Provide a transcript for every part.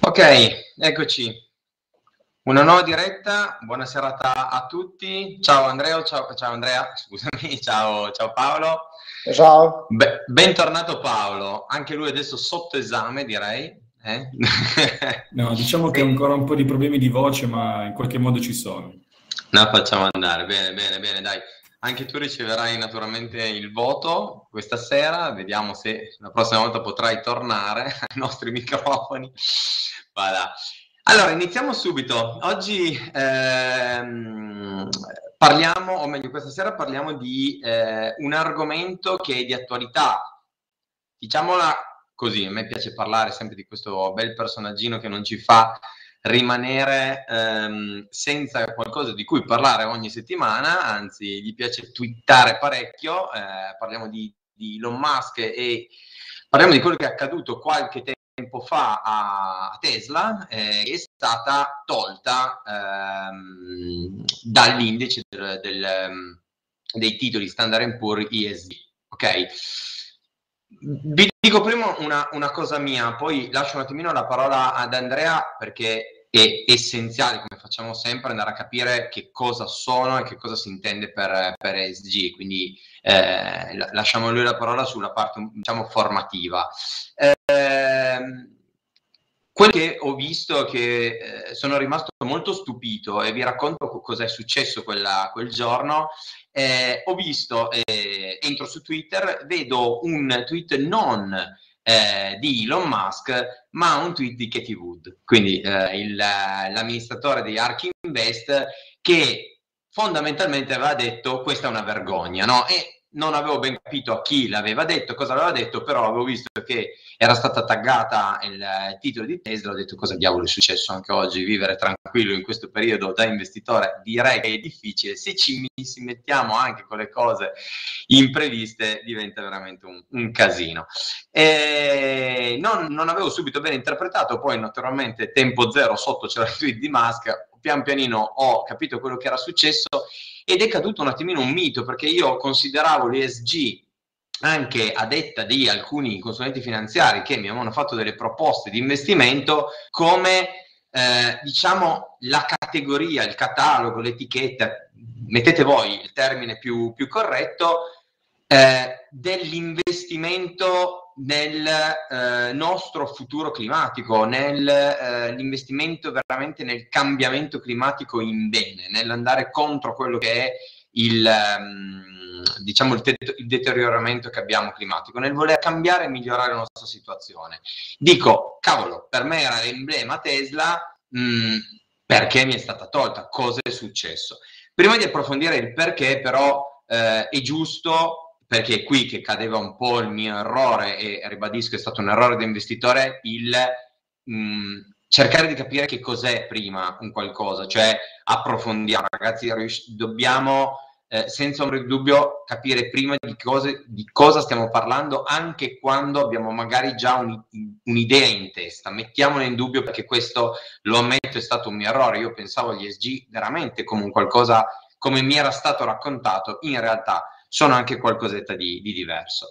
Ok, eccoci. Una nuova diretta, buona serata a tutti. Ciao Andrea, ciao, ciao Andrea, scusami, ciao, ciao Paolo. Ciao. Be- bentornato Paolo, anche lui adesso sotto esame direi. Eh? no, diciamo che ha ancora un po' di problemi di voce, ma in qualche modo ci sono. No, facciamo andare, bene, bene, bene, dai. Anche tu riceverai naturalmente il voto questa sera, vediamo se la prossima volta potrai tornare ai nostri microfoni. Voilà. Allora, iniziamo subito. Oggi ehm, parliamo, o meglio, questa sera parliamo di eh, un argomento che è di attualità. Diciamola così, a me piace parlare sempre di questo bel personaggino che non ci fa rimanere ehm, senza qualcosa di cui parlare ogni settimana, anzi gli piace twittare parecchio, eh, parliamo di, di Elon Musk e parliamo di quello che è accaduto qualche tempo fa a Tesla eh, è stata tolta ehm, dall'indice del, del, ehm, dei titoli Standard Poor's ESG. Ok? Vi dico prima una, una, cosa mia, poi lascio un attimino la parola ad Andrea perché è essenziale, come facciamo sempre, andare a capire che cosa sono e che cosa si intende per, per ESG. Quindi eh, lasciamo a lui la parola sulla parte diciamo formativa. Eh, quello che ho visto che eh, sono rimasto molto stupito e vi racconto cosa è successo quella, quel giorno. Eh, ho visto, eh, entro su Twitter, vedo un tweet non eh, di Elon Musk, ma un tweet di Katie Wood, quindi eh, il, l'amministratore di Ark Invest, che fondamentalmente aveva detto questa è una vergogna, no? E non avevo ben capito a chi l'aveva detto, cosa aveva detto, però avevo visto che era stata taggata il, titolo di Tesla, ho detto cosa diavolo è successo anche oggi, vivere tranquillo in questo periodo da investitore direi che è difficile, se ci, mettiamo anche con le cose impreviste diventa veramente un, un casino. Non, non, avevo subito ben interpretato, poi naturalmente tempo zero sotto c'era il tweet di Musk, pian pianino ho capito quello che era successo ed è caduto un attimino un mito perché io consideravo l'ESG anche a detta di alcuni consulenti finanziari che mi avevano fatto delle proposte di investimento come eh, diciamo la categoria, il catalogo, l'etichetta, mettete voi il termine più, più corretto, eh, dell'investimento nel eh, nostro futuro climatico, nell'investimento eh, veramente nel cambiamento climatico in bene, nell'andare contro quello che è il, um, diciamo il, il, deterioramento che abbiamo climatico, nel voler cambiare e migliorare la nostra situazione. Dico, cavolo, per me era l'emblema Tesla, mh, mm, perché mi è stata tolta? Cosa è successo? Prima di approfondire il perché, però, eh, è giusto perché è qui che cadeva un po' il mio errore e ribadisco è stato un errore da investitore il mh, mm, cercare di capire che cos'è prima un qualcosa, cioè approfondiamo, ragazzi, dobbiamo eh, senza ombra di dubbio capire prima di, cose, di, cosa stiamo parlando anche quando abbiamo magari già un, un'idea in testa. Mettiamola in dubbio perché questo, lo ammetto, è stato un mio errore. Io pensavo agli SG veramente come un qualcosa come mi era stato raccontato, in realtà sono anche qualcosetta di, di diverso.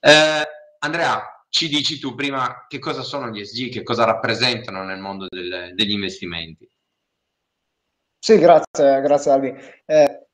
Eh, Andrea, ci dici tu prima che cosa sono gli SG, che cosa rappresentano nel mondo del, degli investimenti? Sì, grazie, grazie Albi. Eh,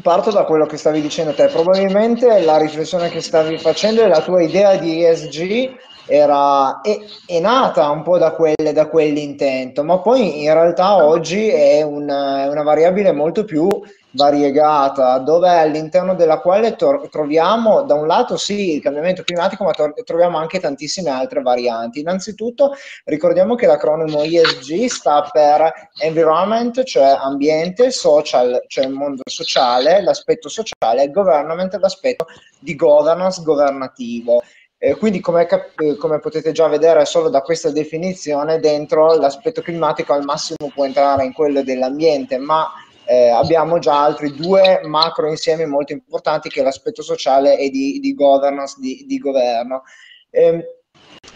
parto da quello che stavi dicendo te. Probabilmente la riflessione che stavi facendo è la tua idea di ESG era, è, è, nata un po' da, quelle, da, quell'intento, ma poi in realtà oggi è una, una variabile molto più variegata, dove all'interno della quale to- troviamo da un lato sì il cambiamento climatico, ma to- troviamo anche tantissime altre varianti. Innanzitutto ricordiamo che l'acronimo ESG sta per Environment, cioè ambiente, social, cioè mondo sociale, l'aspetto sociale, e government, l'aspetto di governance governativo. Eh, quindi, come, cap- eh, come, potete già vedere, solo da questa definizione, dentro l'aspetto climatico al massimo può entrare in quello dell'ambiente, ma eh, abbiamo già altri due macro insiemi molto importanti che è l'aspetto sociale e di, di governance, di, di governo. Eh,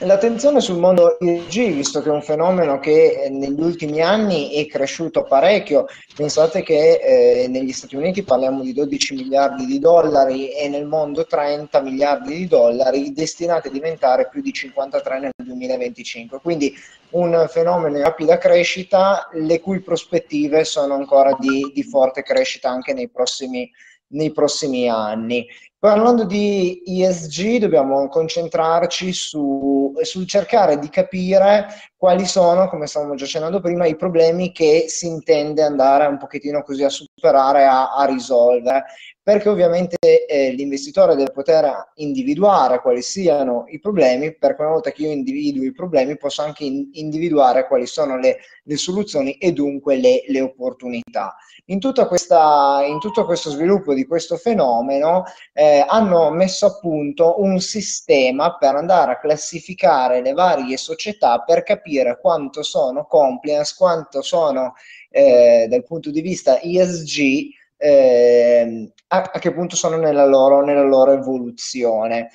L'attenzione sul mondo ESG, visto che è un fenomeno che eh, negli ultimi anni è cresciuto parecchio, pensate che eh, negli Stati Uniti parliamo di 12 miliardi di dollari e nel mondo 30 miliardi di dollari destinati a diventare più di 53 nel 2025. Quindi un fenomeno in rapida crescita, le cui prospettive sono ancora di, di forte crescita anche nei prossimi, nei prossimi anni. Parlando di ESG dobbiamo concentrarci su, sul cercare di capire quali sono, come stavamo già accennando prima, i problemi che si intende andare un pochettino così a superare, a, a risolvere perché ovviamente eh, l'investitore deve poter individuare quali siano i problemi, perché una volta che io individuo i problemi posso anche in, individuare quali sono le, le soluzioni e dunque le, le opportunità. In, questa, in, tutto questo sviluppo di questo fenomeno eh, hanno messo a punto un sistema per andare a classificare le varie società per capire quanto sono compliance, quanto sono eh, dal punto di vista ESG eh, a, a, che punto sono nella loro, nella loro evoluzione.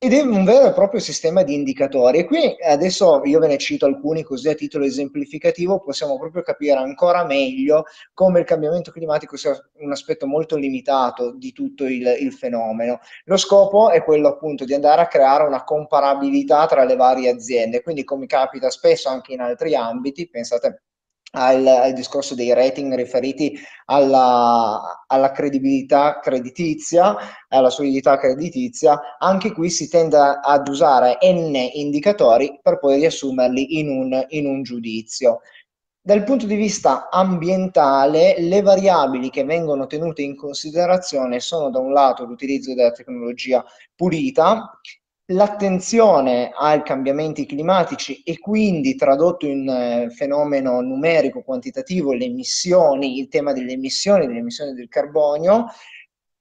Ed è un vero e proprio sistema di indicatori. E qui adesso io ve ne cito alcuni così a titolo esemplificativo, possiamo proprio capire ancora meglio come il cambiamento climatico sia un aspetto molto limitato di tutto il, il fenomeno. Lo scopo è quello appunto di andare a creare una comparabilità tra le varie aziende. Quindi, come capita spesso anche in altri ambiti, pensate al, al, discorso dei rating riferiti alla, alla, credibilità creditizia, alla solidità creditizia, anche qui si tende ad usare n indicatori per poi riassumerli in un, in un giudizio. Dal punto di vista ambientale, le variabili che vengono tenute in considerazione sono da un lato l'utilizzo della tecnologia pulita l'attenzione ai cambiamenti climatici e quindi tradotto in eh, fenomeno numerico, quantitativo, le emissioni, il tema delle emissioni, delle emissioni del carbonio,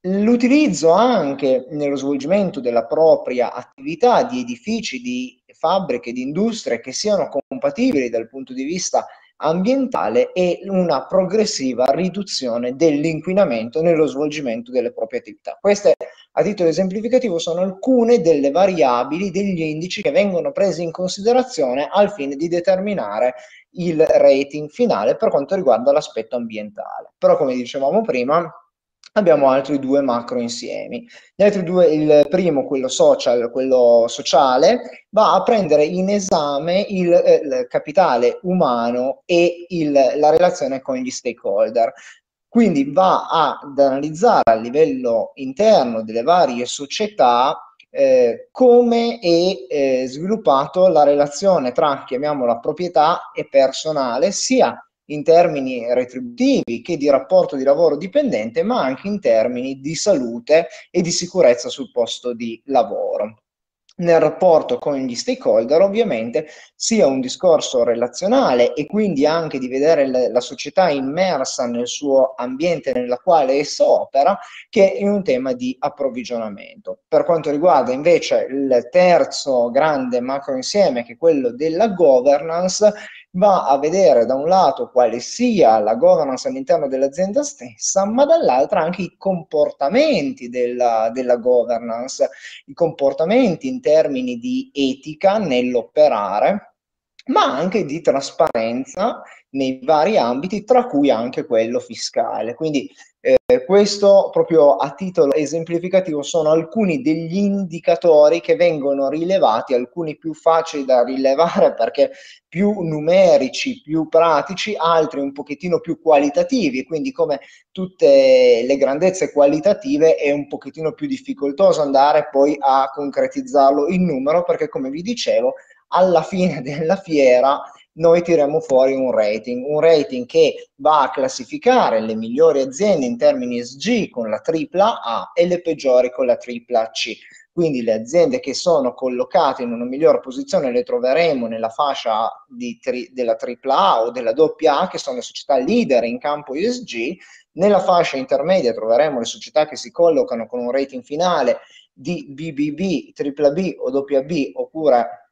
l'utilizzo anche nello svolgimento della propria attività di edifici, di fabbriche, di industrie che siano compatibili dal punto di vista ambientale e una progressiva riduzione dell'inquinamento nello svolgimento delle proprie attività. Queste, a titolo esemplificativo, sono alcune delle variabili, degli indici che vengono presi in considerazione al fine di determinare il rating finale per quanto riguarda l'aspetto ambientale. Però, come dicevamo prima, abbiamo altri due macro insiemi. Gli altri due, il primo, quello social, quello sociale, va a prendere in esame il, eh, il capitale umano e il, la relazione con gli stakeholder. Quindi va ad analizzare a livello interno delle varie società eh, come è eh, sviluppato la relazione tra, chiamiamola, proprietà e personale, sia in termini retributivi che di rapporto di lavoro dipendente, ma anche in termini di salute e di sicurezza sul posto di lavoro nel rapporto con gli stakeholder ovviamente sia un discorso relazionale e quindi anche di vedere la società immersa nel suo ambiente nella quale esso opera che in un tema di approvvigionamento. Per quanto riguarda invece il terzo grande macro insieme che è quello della governance va a vedere da un lato quale sia la governance all'interno dell'azienda stessa, ma dall'altra anche i comportamenti della, della governance, i comportamenti in termini di etica nell'operare, ma anche di trasparenza nei vari ambiti, tra cui anche quello fiscale. Quindi eh, questo proprio a titolo esemplificativo sono alcuni degli indicatori che vengono rilevati, alcuni più facili da rilevare perché più numerici, più pratici, altri un pochettino più qualitativi, quindi come tutte le grandezze qualitative è un pochettino più difficoltoso andare poi a concretizzarlo in numero perché come vi dicevo alla fine della fiera noi tiriamo fuori un rating, un rating che va a classificare le migliori aziende in termini SG con la tripla A e le peggiori con la tripla C. Quindi le aziende che sono collocate in una migliore posizione le troveremo nella fascia tri, della AAA o della AA, che sono le società leader in campo ESG. Nella fascia intermedia troveremo le società che si collocano con un rating finale di BBB, BBB o WB oppure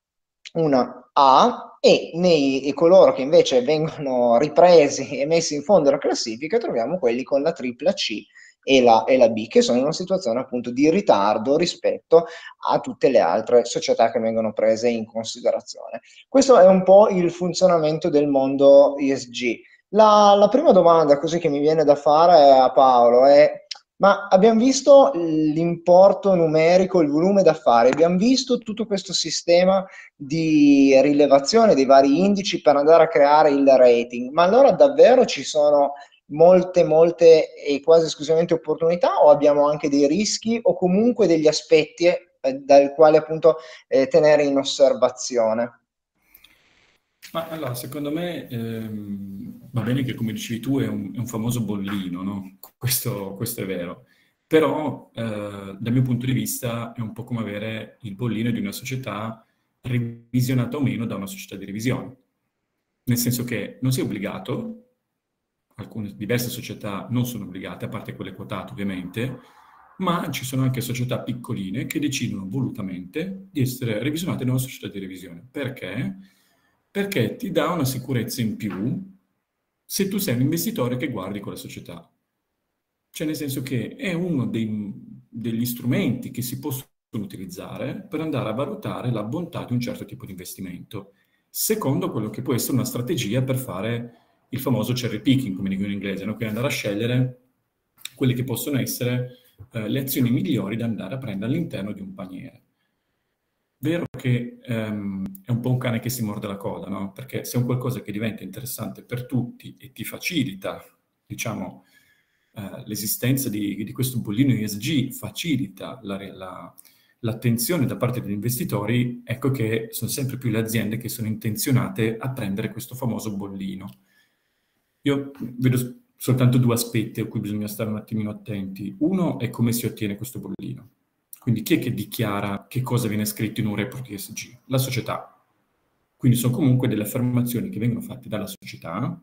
una A e nei coloro che invece vengono ripresi e messi in fondo alla classifica troviamo quelli con la tripla C e la, e la B, che sono in una situazione appunto di ritardo rispetto a tutte le altre società che vengono prese in considerazione. Questo è un po' il funzionamento del mondo ESG. La, la prima domanda così che mi viene da fare a Paolo è ma abbiamo visto l'importo numerico, il volume d'affari, abbiamo visto tutto questo sistema di rilevazione dei vari indici per andare a creare il rating, ma allora davvero ci sono molte, molte e quasi esclusivamente opportunità o abbiamo anche dei rischi o comunque degli aspetti eh, dal quale appunto eh, tenere in osservazione? Ma allora, secondo me ehm, va bene che come dicevi tu è un, è un famoso bollino, no? questo, questo, è vero, però eh, dal mio punto di vista è un po' come avere il bollino di una società revisionata o meno da una società di revisione, nel senso che non sei obbligato alcune diverse società non sono obbligate, a parte quelle quotate ovviamente, ma ci sono anche società piccoline che decidono volutamente di essere revisionate da una società di revisione. Perché? Perché ti dà una sicurezza in più se tu sei un investitore che guardi quella società. Cioè nel senso che è uno dei, degli strumenti che si possono utilizzare per andare a valutare la bontà di un certo tipo di investimento, secondo quello che può essere una strategia per fare il famoso cherry picking, come dicono in inglese, no? quindi andare a scegliere quelle che possono essere eh, le azioni migliori da andare a prendere all'interno di un paniere. Vero che ehm, è un po' un cane che si morde la coda, no? perché se è un qualcosa che diventa interessante per tutti e ti facilita, diciamo, eh, l'esistenza di, di, questo bollino ESG, facilita la, la, l'attenzione da parte degli investitori, ecco che sono sempre più le aziende che sono intenzionate a prendere questo famoso bollino. Io vedo soltanto due aspetti a cui bisogna stare un attimino attenti. Uno è come si ottiene questo bollino. Quindi chi è che dichiara che cosa viene scritto in un report ESG? La società. Quindi sono comunque delle affermazioni che vengono fatte dalla società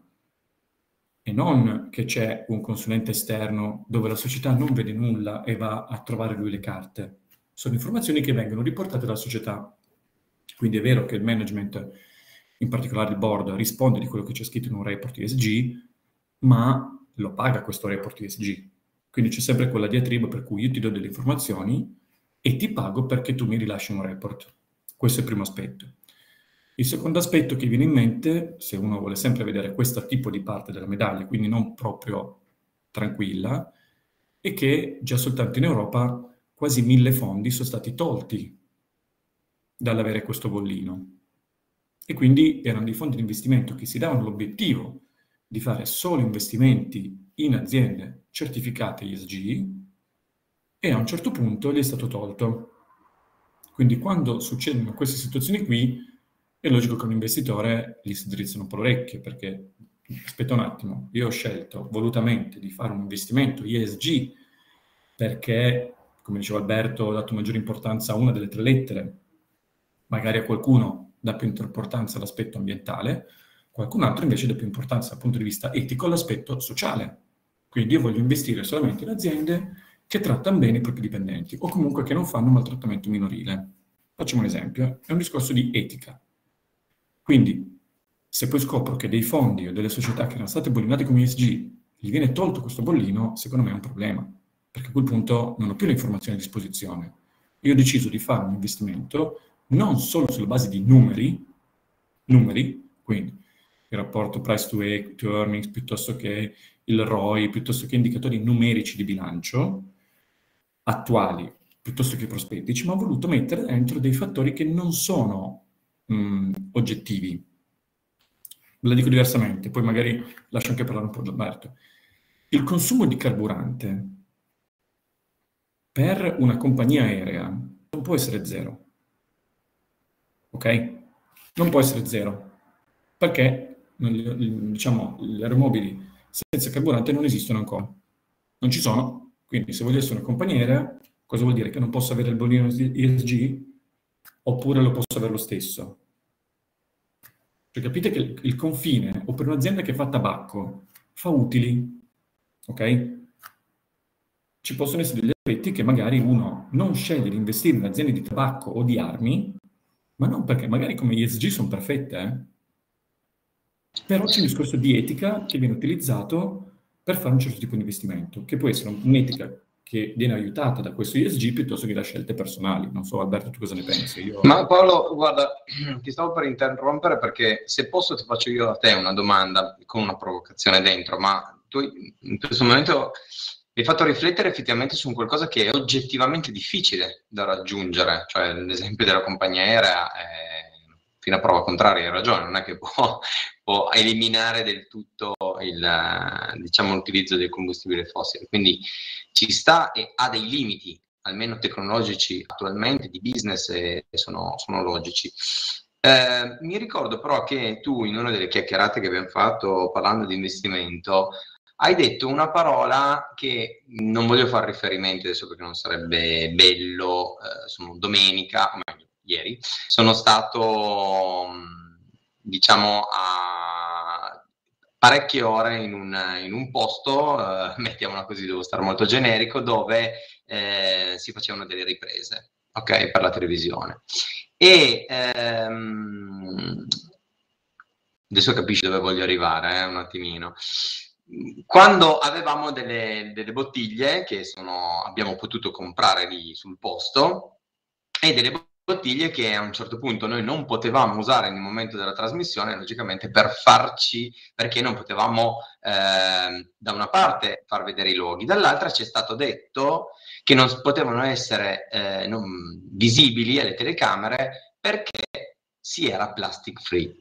e non che c'è un consulente esterno dove la società non vede nulla e va a trovare lui le carte. Sono informazioni che vengono riportate dalla società. Quindi è vero che il management in particolare il board, risponde di quello che c'è scritto in un report ESG, ma lo paga questo report ESG. Quindi c'è sempre quella diatriba per cui io ti do delle informazioni e ti pago perché tu mi rilasci un report. Questo è il primo aspetto. Il secondo aspetto che viene in mente, se uno vuole sempre vedere questo tipo di parte della medaglia, quindi non proprio tranquilla, è che già soltanto in Europa quasi mille fondi sono stati tolti dall'avere questo bollino e quindi erano dei fondi di investimento che si davano l'obiettivo di fare solo investimenti in aziende certificate ESG e a un certo punto gli è stato tolto. Quindi quando succedono queste situazioni qui è logico che un investitore gli si drizzano un po' l'orecchio perché aspetta un attimo, io ho scelto volutamente di fare un investimento ESG perché, come diceva Alberto, ho dato maggiore importanza a una delle tre lettere, magari a qualcuno dà più importanza all'aspetto ambientale, qualcun altro invece dà più importanza dal punto di vista etico all'aspetto sociale. Quindi io voglio investire solamente in aziende che trattano bene i propri dipendenti o comunque che non fanno maltrattamento minorile. Facciamo un esempio, è un discorso di etica. Quindi, se poi scopro che dei fondi o delle società che erano state bollinate come ESG gli viene tolto questo bollino, secondo me è un problema, perché a quel punto non ho più le informazioni a disposizione. Io ho deciso di fare un investimento non solo sulla base di numeri, numeri, quindi il rapporto price to, to earnings piuttosto che il ROI, piuttosto che indicatori numerici di bilancio attuali, piuttosto che prospettici, ma ho voluto mettere dentro dei fattori che non sono mh, oggettivi. La dico diversamente, poi magari lascio anche parlare un po' Gilberto. Il consumo di carburante per una compagnia aerea non può essere zero ok? Non può essere zero, perché diciamo, le aeromobili senza carburante non esistono ancora. Non ci sono, quindi se voglio essere una compagnia aerea, cosa vuol dire? Che non posso avere il bollino ESG? Oppure lo posso avere lo stesso? Cioè capite che il confine, o per un'azienda che fa tabacco, fa utili, ok? Ci possono essere degli aspetti che magari uno non sceglie di investire in aziende di tabacco o di armi, ma non perché magari come ESG sono perfette, eh? però c'è un discorso di etica che viene utilizzato per fare un certo tipo di investimento, che può essere un'etica che viene aiutata da questo ESG piuttosto che da scelte personali. Non so, Alberto, tu cosa ne pensi? Io... Ma Paolo, guarda, ti stavo per interrompere perché se posso ti faccio io a te una domanda con una provocazione dentro, ma tu in questo momento mi hai fatto riflettere effettivamente su qualcosa che è oggettivamente difficile da raggiungere, cioè l'esempio della compagnia aerea è fino a prova contraria, hai ragione, non è che può, può eliminare del tutto il, diciamo, l'utilizzo del combustibile fossile. Quindi ci sta e ha dei limiti, almeno tecnologici attualmente, di business e sono, sono logici. Eh, mi ricordo però che tu in una delle chiacchierate che abbiamo fatto parlando di investimento hai detto una parola che non voglio fare riferimento adesso perché non sarebbe bello, eh, sono domenica, o meglio, ieri, sono stato, diciamo, a parecchie ore in un, in un posto, eh, mettiamola così, devo stare molto generico, dove eh, si facevano delle riprese, ok, per la televisione. E ehm, adesso capisci dove voglio arrivare, eh, un attimino quando avevamo delle, delle bottiglie che sono, abbiamo potuto comprare lì sul posto e delle bottiglie che a un certo punto noi non potevamo usare nel momento della trasmissione, logicamente per farci, perché non potevamo eh, da una parte far vedere i loghi, dall'altra ci è stato detto che non potevano essere eh, non visibili alle telecamere perché si era plastic free.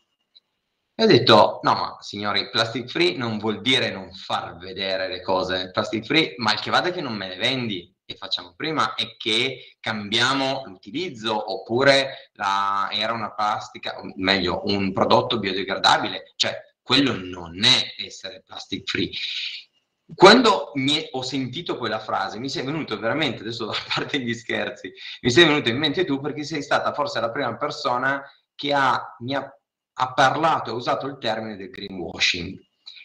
E ho detto, no, ma signori, plastic free non vuol dire non far vedere le cose. Plastic free, mal che vada che non me le vendi e facciamo prima è che cambiamo l'utilizzo oppure la, era una plastica, o meglio, un prodotto biodegradabile. Cioè, quello non è essere plastic free. Quando mi ho sentito quella frase, mi sei venuto veramente, adesso a parte gli scherzi, mi sei venuto in mente tu perché sei stata forse la prima persona che ha, mi ha ha parlato e ha usato il termine del greenwashing.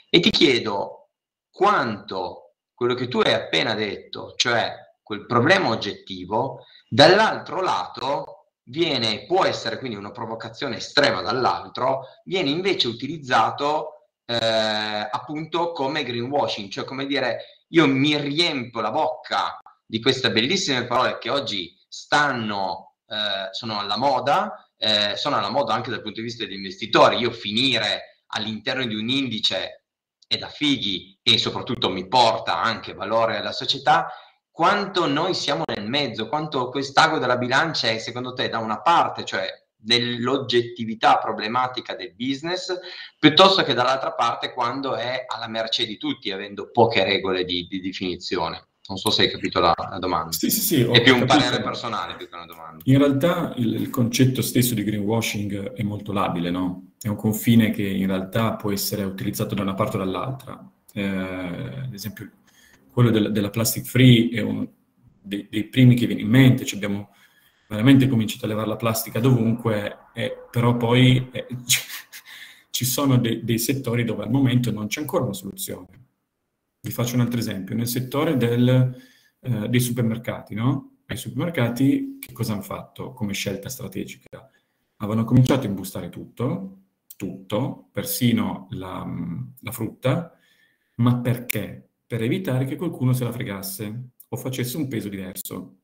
E ti chiedo quanto quello che tu hai appena detto, cioè quel problema oggettivo, dall'altro lato viene, può essere quindi una provocazione estrema dall'altro, viene invece utilizzato eh, appunto come greenwashing, cioè come dire io mi riempio la bocca di queste bellissime parole che oggi stanno, eh, sono alla moda, eh, sono alla moda anche dal punto di vista degli investitori. Io finire all'interno di un indice è da fighi e soprattutto mi porta anche valore alla società. Quanto noi siamo nel mezzo, quanto quest'ago della bilancia è secondo te da una parte, cioè dell'oggettività problematica del business, piuttosto che dall'altra parte quando è alla mercé di tutti, avendo poche regole di, di definizione. Non so se hai capito la, la domanda. Sì, sì, sì. È più un capito. parere personale più che una domanda. In realtà il, il, concetto stesso di greenwashing è molto labile, no? È un confine che in realtà può essere utilizzato da una parte o dall'altra. Eh, ad esempio, quello del, della plastic free è uno dei, dei, primi che viene in mente. Ci abbiamo veramente cominciato a levare la plastica dovunque, eh, però poi eh, ci sono de, dei settori dove al momento non c'è ancora una soluzione vi faccio un altro esempio. Nel settore del, eh, dei supermercati, no? Ai supermercati che cosa hanno fatto come scelta strategica? Avevano cominciato a imbustare tutto, tutto, persino la, la frutta, ma perché? Per evitare che qualcuno se la fregasse o facesse un peso diverso.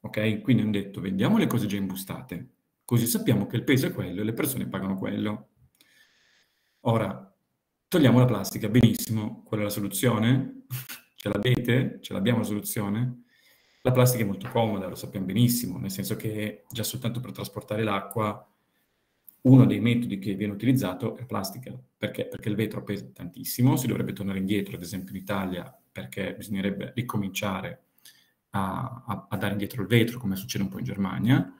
Ok? Quindi hanno detto vendiamo le cose già imbustate, così sappiamo che il peso è quello e le persone pagano quello. Ora, Togliamo la plastica, benissimo. Qual è la soluzione? Ce l'avete? Ce l'abbiamo la soluzione? La plastica è molto comoda, lo sappiamo benissimo, nel senso che già soltanto per trasportare l'acqua uno dei metodi che viene utilizzato è plastica. Perché? Perché il vetro pesa tantissimo, si dovrebbe tornare indietro, ad esempio in Italia, perché bisognerebbe ricominciare a, a, a dare indietro il vetro, come succede un po' in Germania,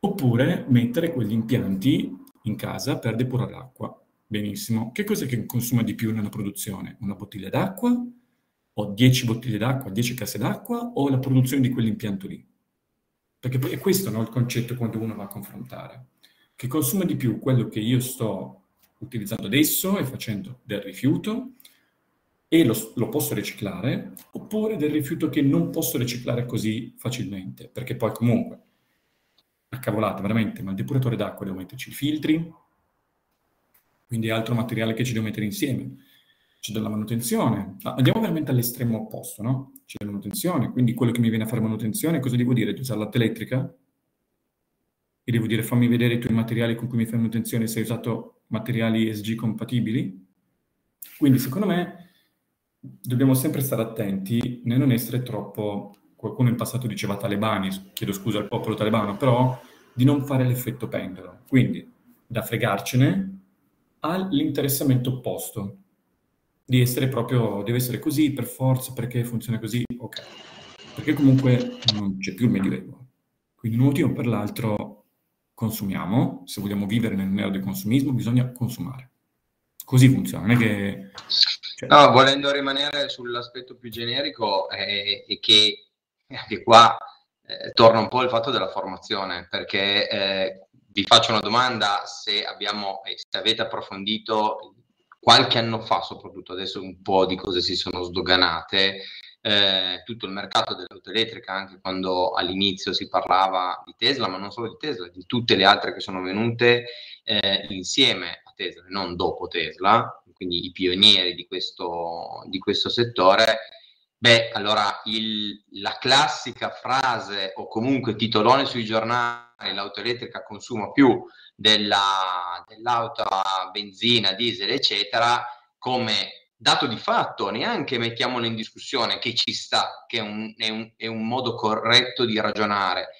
oppure mettere quegli impianti in casa per depurare l'acqua. Benissimo. Che cos'è che consuma di più nella produzione? Una bottiglia d'acqua? O 10 bottiglie d'acqua, 10 casse d'acqua? O la produzione di quell'impianto lì? Perché poi è questo no, il concetto quando uno va a confrontare. Che consuma di più quello che io sto utilizzando adesso e facendo del rifiuto e lo, lo, posso riciclare, oppure del rifiuto che non posso riciclare così facilmente, perché poi comunque, una cavolata veramente, ma il depuratore d'acqua devo metterci i filtri, quindi altro materiale che ci devo mettere insieme. c'è della manutenzione. Ah, andiamo veramente all'estremo opposto, no? C'è la manutenzione, quindi quello che mi viene a fare manutenzione, cosa devo dire? Di usare latte elettrica? E devo dire fammi vedere i tuoi materiali con cui mi fai manutenzione se hai usato materiali ESG compatibili? Quindi secondo me dobbiamo sempre stare attenti nel non essere troppo, qualcuno in passato diceva talebani, chiedo scusa al popolo talebano, però di non fare l'effetto pendolo. Quindi da fregarcene all'interessamento opposto di essere proprio, deve essere così per forza, perché funziona così, ok. Perché comunque non c'è più il medioevo. Quindi un motivo per l'altro consumiamo, se vogliamo vivere nel nero del consumismo bisogna consumare. Così funziona, non è che... Cioè... No, volendo rimanere sull'aspetto più generico, è, è che anche qua eh, torna un po' il fatto della formazione, perché eh, vi faccio una domanda se abbiamo, eh, se avete approfondito qualche anno fa, soprattutto adesso un po' di cose si sono sdoganate, eh, tutto il mercato dell'auto elettrica, anche quando all'inizio si parlava di Tesla, ma non solo di Tesla, di tutte le altre che sono venute eh, insieme a Tesla, non dopo Tesla, quindi i pionieri di questo, di questo settore. Beh, allora il, la classica frase o comunque titolone sui giornali, l'auto elettrica consuma più della, dell'auto a benzina, diesel, eccetera, come dato di fatto, neanche mettiamolo in discussione, che ci sta, che è un, è un, è un modo corretto di ragionare.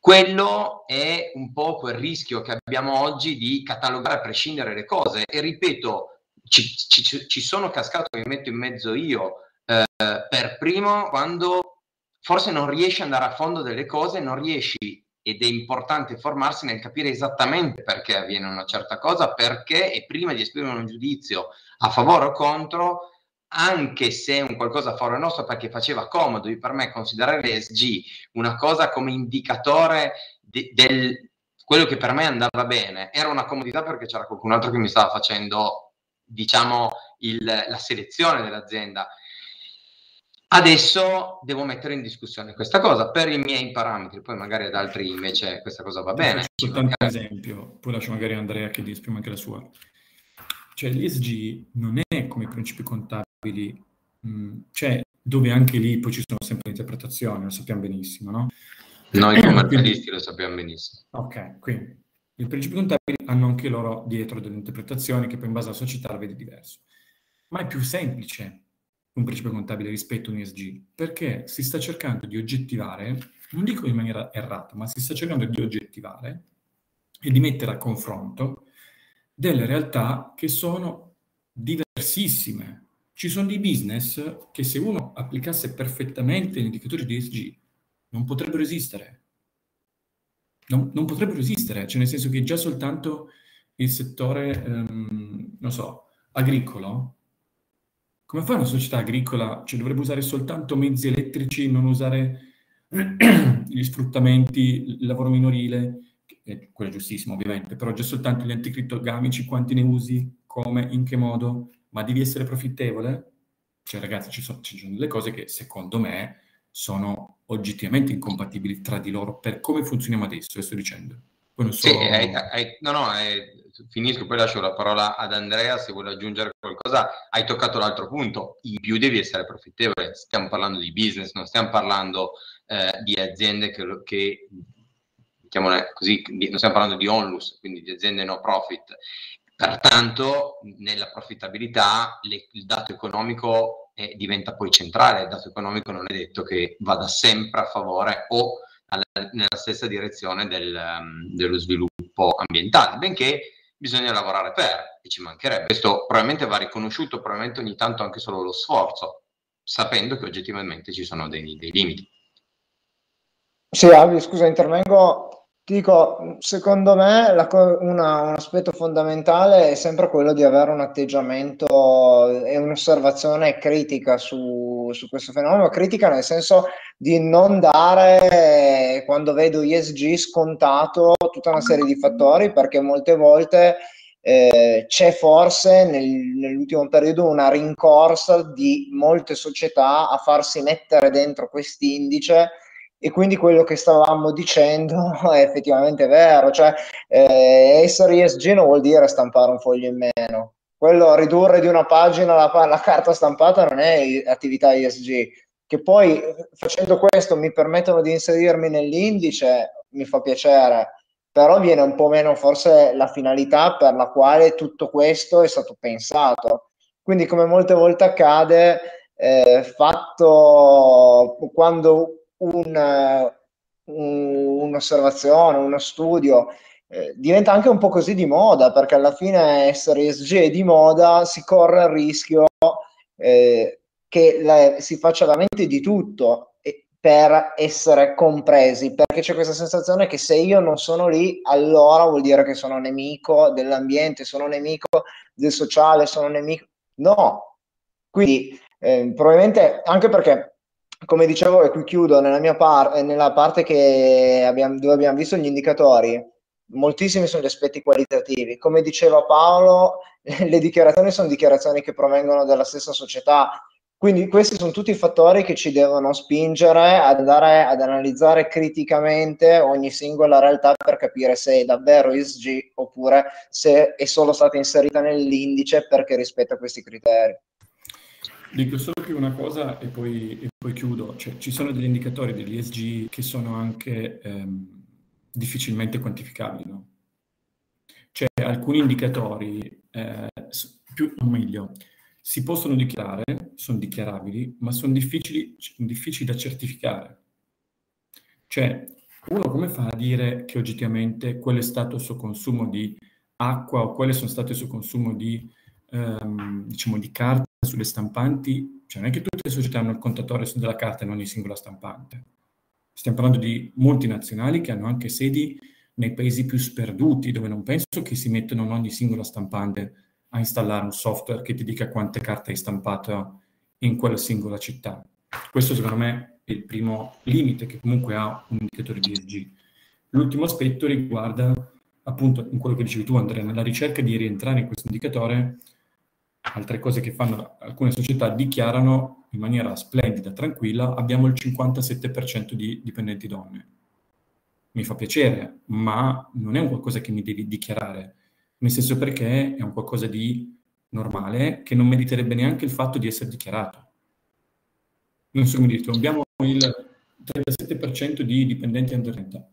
Quello è un po' quel rischio che abbiamo oggi di catalogare a prescindere le cose. E ripeto, ci, ci, ci sono cascato, mi metto in mezzo io, eh, per primo, quando forse non riesci ad andare a fondo delle cose, non riesci ed è importante formarsi nel capire esattamente perché avviene una certa cosa, perché e prima di esprimere un giudizio a favore o contro, anche se è un qualcosa a favore nostro, perché faceva comodo per me considerare l'ESG una cosa come indicatore de, del quello che per me andava bene, era una comodità perché c'era qualcun altro che mi stava facendo, diciamo, il, la selezione dell'azienda Adesso devo mettere in discussione questa cosa per i miei parametri, poi magari ad altri invece questa cosa va bene. Soltanto un esempio, poi lascio magari Andrea che esprima anche la sua. Cioè l'ESG non è come i principi contabili, mh, mm, cioè dove anche lì poi ci sono sempre interpretazioni, lo sappiamo benissimo, no? Noi commercialisti lo sappiamo benissimo. Ok, quindi i principi contabili hanno anche loro dietro delle interpretazioni che poi in base alla società la vedi diverso. Ma è più semplice un principio contabile rispetto a un ESG, perché si sta cercando di oggettivare, non dico in maniera errata, ma si sta cercando di oggettivare e di mettere a confronto delle realtà che sono diversissime. Ci sono dei business che se uno applicasse perfettamente gli indicatori di ESG non potrebbero esistere. Non, non potrebbero esistere, cioè nel senso che già soltanto il settore, um, non so, agricolo come fa una società agricola? Cioè, dovrebbe usare soltanto mezzi elettrici, non usare gli sfruttamenti, il lavoro minorile, quello è giustissimo ovviamente, però già soltanto gli anticrittogamici, quanti ne usi, come, in che modo, ma devi essere profittevole? Cioè ragazzi, ci sono, ci sono delle cose che secondo me sono oggettivamente incompatibili tra di loro per come funzioniamo adesso, sto dicendo. Poi non so... Sì, hai, hai, no, no, hai, finisco, poi lascio la parola ad Andrea se vuole aggiungere qualcosa. Hai toccato l'altro punto, in più devi essere profittevole, stiamo parlando di business, non stiamo parlando eh, di aziende che, che così, non stiamo parlando di onlus, quindi di aziende no profit. Pertanto, nella profittabilità le, il dato economico eh, diventa poi centrale, il dato economico non è detto che vada sempre a favore o alla, nella stessa direzione del, um, dello sviluppo ambientale, benché bisogna lavorare per, e ci mancherebbe. Questo probabilmente va riconosciuto, probabilmente ogni tanto anche solo lo sforzo, sapendo che oggettivamente ci sono dei, dei limiti. Sì, Alvi, scusa, intervengo. Ti dico, secondo me co- una, un aspetto fondamentale è sempre quello di avere un atteggiamento e un'osservazione critica su, su questo fenomeno, critica nel senso di non dare, quando vedo ESG, scontato tutta una serie di fattori, perché molte volte eh, c'è forse nel, nell'ultimo periodo una rincorsa di molte società a farsi mettere dentro quest'indice e quindi quello che stavamo dicendo è effettivamente vero, cioè eh, essere ESG non vuol dire stampare un foglio in meno, quello ridurre di una pagina la, la carta stampata non è attività ESG, che poi facendo questo mi permettono di inserirmi nell'indice, mi fa piacere, però viene un po' meno forse la finalità per la quale tutto questo è stato pensato. Quindi come molte volte accade, eh, fatto quando un, un, un'osservazione, uno studio eh, diventa anche un po' così di moda, perché alla fine essere ESG di moda si corre il rischio eh, che la, si faccia veramente di tutto per essere compresi, perché c'è questa sensazione che se io non sono lì, allora vuol dire che sono nemico dell'ambiente, sono nemico del sociale, sono nemico... No, quindi eh, probabilmente anche perché, come dicevo, e qui chiudo, nella mia par- nella parte abbiamo, dove abbiamo visto gli indicatori, moltissimi sono gli aspetti qualitativi. Come diceva Paolo, le dichiarazioni sono dichiarazioni che provengono dalla stessa società, quindi questi sono tutti i fattori che ci devono spingere ad andare ad analizzare criticamente ogni singola realtà per capire se è davvero ESG oppure se è solo stata inserita nell'indice perché rispetta questi criteri. Dico solo che una cosa e poi, e poi chiudo, cioè, ci sono degli indicatori dell'ESG che sono anche ehm, difficilmente quantificabili. No? Cioè alcuni indicatori, eh, più o meglio, si possono dichiarare, sono dichiarabili, ma sono difficili, difficili da certificare. Cioè, uno come fa a dire che oggettivamente quello è stato il suo consumo di acqua o quale sono stato il suo consumo di, ehm, diciamo, di carta sulle stampanti? Cioè, non è che tutte le società hanno il contatore della carta in ogni singola stampante. Stiamo parlando di multinazionali che hanno anche sedi nei paesi più sperduti, dove non penso che si mettano in ogni singola stampante a installare un software che ti dica quante carte hai stampato in quella singola città. Questo secondo me è il primo limite che comunque ha un indicatore di ESG. L'ultimo aspetto riguarda appunto in quello che dicevi tu Andrea, nella ricerca di rientrare in questo indicatore, altre cose che fanno alcune società dichiarano in maniera splendida, tranquilla, abbiamo il 57% di dipendenti donne. Mi fa piacere, ma non è un qualcosa che mi devi dichiarare nel senso perché è un qualcosa di normale che non meriterebbe neanche il fatto di essere dichiarato. Non so come dire, abbiamo il 37% di dipendenti under 30.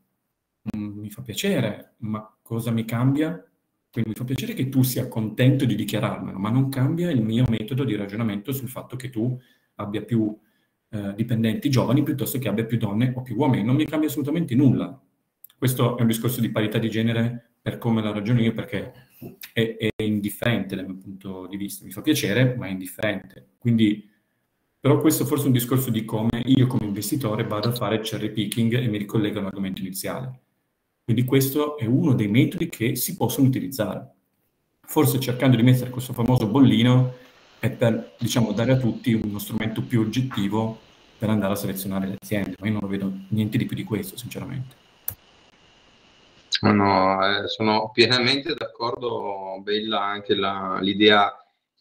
Mm, mi fa piacere, ma cosa mi cambia? Quindi mi fa piacere che tu sia contento di dichiararmelo, ma non cambia il mio metodo di ragionamento sul fatto che tu abbia più eh, dipendenti giovani piuttosto che abbia più donne o più uomini. Non mi cambia assolutamente nulla. Questo è un discorso di parità di genere per come la ragiono io, perché è, è, indifferente dal mio punto di vista. Mi fa piacere, ma è indifferente. Quindi, però questo forse è un discorso di come io come investitore vado a fare cherry picking e mi ricollego all'argomento iniziale. Quindi questo è uno dei metodi che si possono utilizzare. Forse cercando di mettere questo famoso bollino è per, diciamo, dare a tutti uno strumento più oggettivo per andare a selezionare le aziende, ma io non vedo niente di più di questo, sinceramente. Sono, eh, sono pienamente d'accordo, Bella, anche la, l'idea,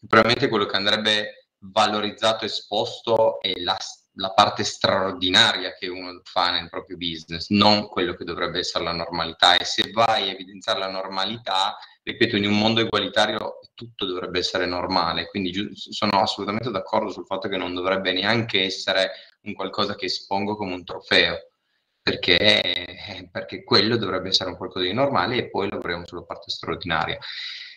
probabilmente quello che andrebbe valorizzato, esposto è la, la, parte straordinaria che uno fa nel proprio business, non quello che dovrebbe essere la normalità. E se vai a evidenziare la normalità, ripeto, in un mondo egualitario tutto dovrebbe essere normale, quindi sono assolutamente d'accordo sul fatto che non dovrebbe neanche essere un qualcosa che espongo come un trofeo perché, perché quello dovrebbe essere un qualcosa di normale e poi lavoriamo sulla parte straordinaria.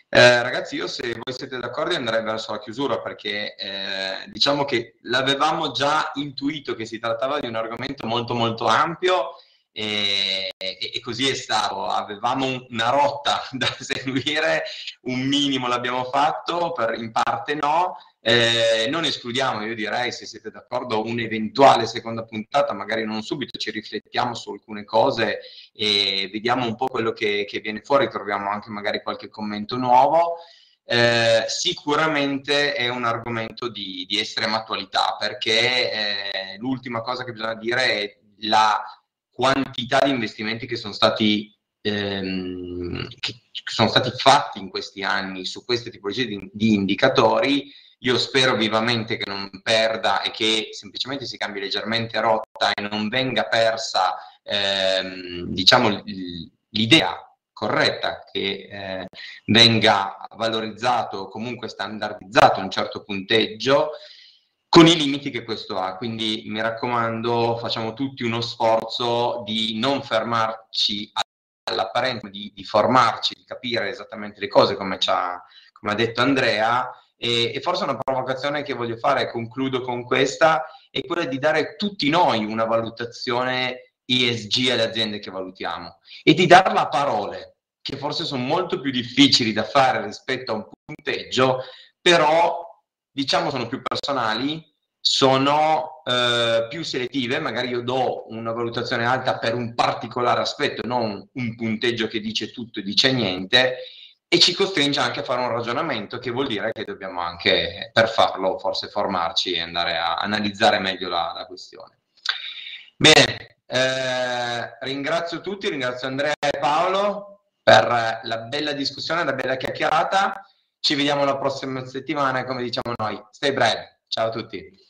Eh, ragazzi, io se voi siete d'accordo andrei verso la chiusura perché eh, diciamo che l'avevamo già intuito che si trattava di un argomento molto molto ampio e, e, così è stato. Avevamo una rotta da seguire, un minimo l'abbiamo fatto, per, in parte no, eh, non escludiamo, io direi, se siete d'accordo, un'eventuale seconda puntata, magari non subito, ci riflettiamo su alcune cose e vediamo un po' quello che, che viene fuori, troviamo anche magari qualche commento nuovo. Eh, sicuramente è un argomento di, di estrema attualità perché eh, l'ultima cosa che bisogna dire è la quantità di investimenti che sono stati ehm, che sono stati fatti in questi anni su queste tipologie di, di indicatori io spero vivamente che non perda e che semplicemente si cambi leggermente rotta e non venga persa ehm, diciamo, l'idea corretta, che eh, venga valorizzato o comunque standardizzato un certo punteggio con i limiti che questo ha. Quindi mi raccomando, facciamo tutti uno sforzo di non fermarci all'apparenza, di, di formarci, di capire esattamente le cose come, come ha detto Andrea. E, e, forse una provocazione che voglio fare, concludo con questa, è quella di dare tutti noi una valutazione ESG alle aziende che valutiamo e di darla a parole, che forse sono molto più difficili da fare rispetto a un punteggio, però diciamo sono più personali, sono eh, più selettive, magari io do una valutazione alta per un particolare aspetto, non un punteggio che dice tutto e dice niente, e ci costringe anche a fare un ragionamento che vuol dire che dobbiamo anche, per farlo, forse formarci e andare a analizzare meglio la, la questione. Bene, eh, ringrazio tutti, ringrazio Andrea e Paolo per la bella discussione, la bella chiacchierata. Ci vediamo la prossima settimana, come diciamo noi. Stay bread. Ciao a tutti.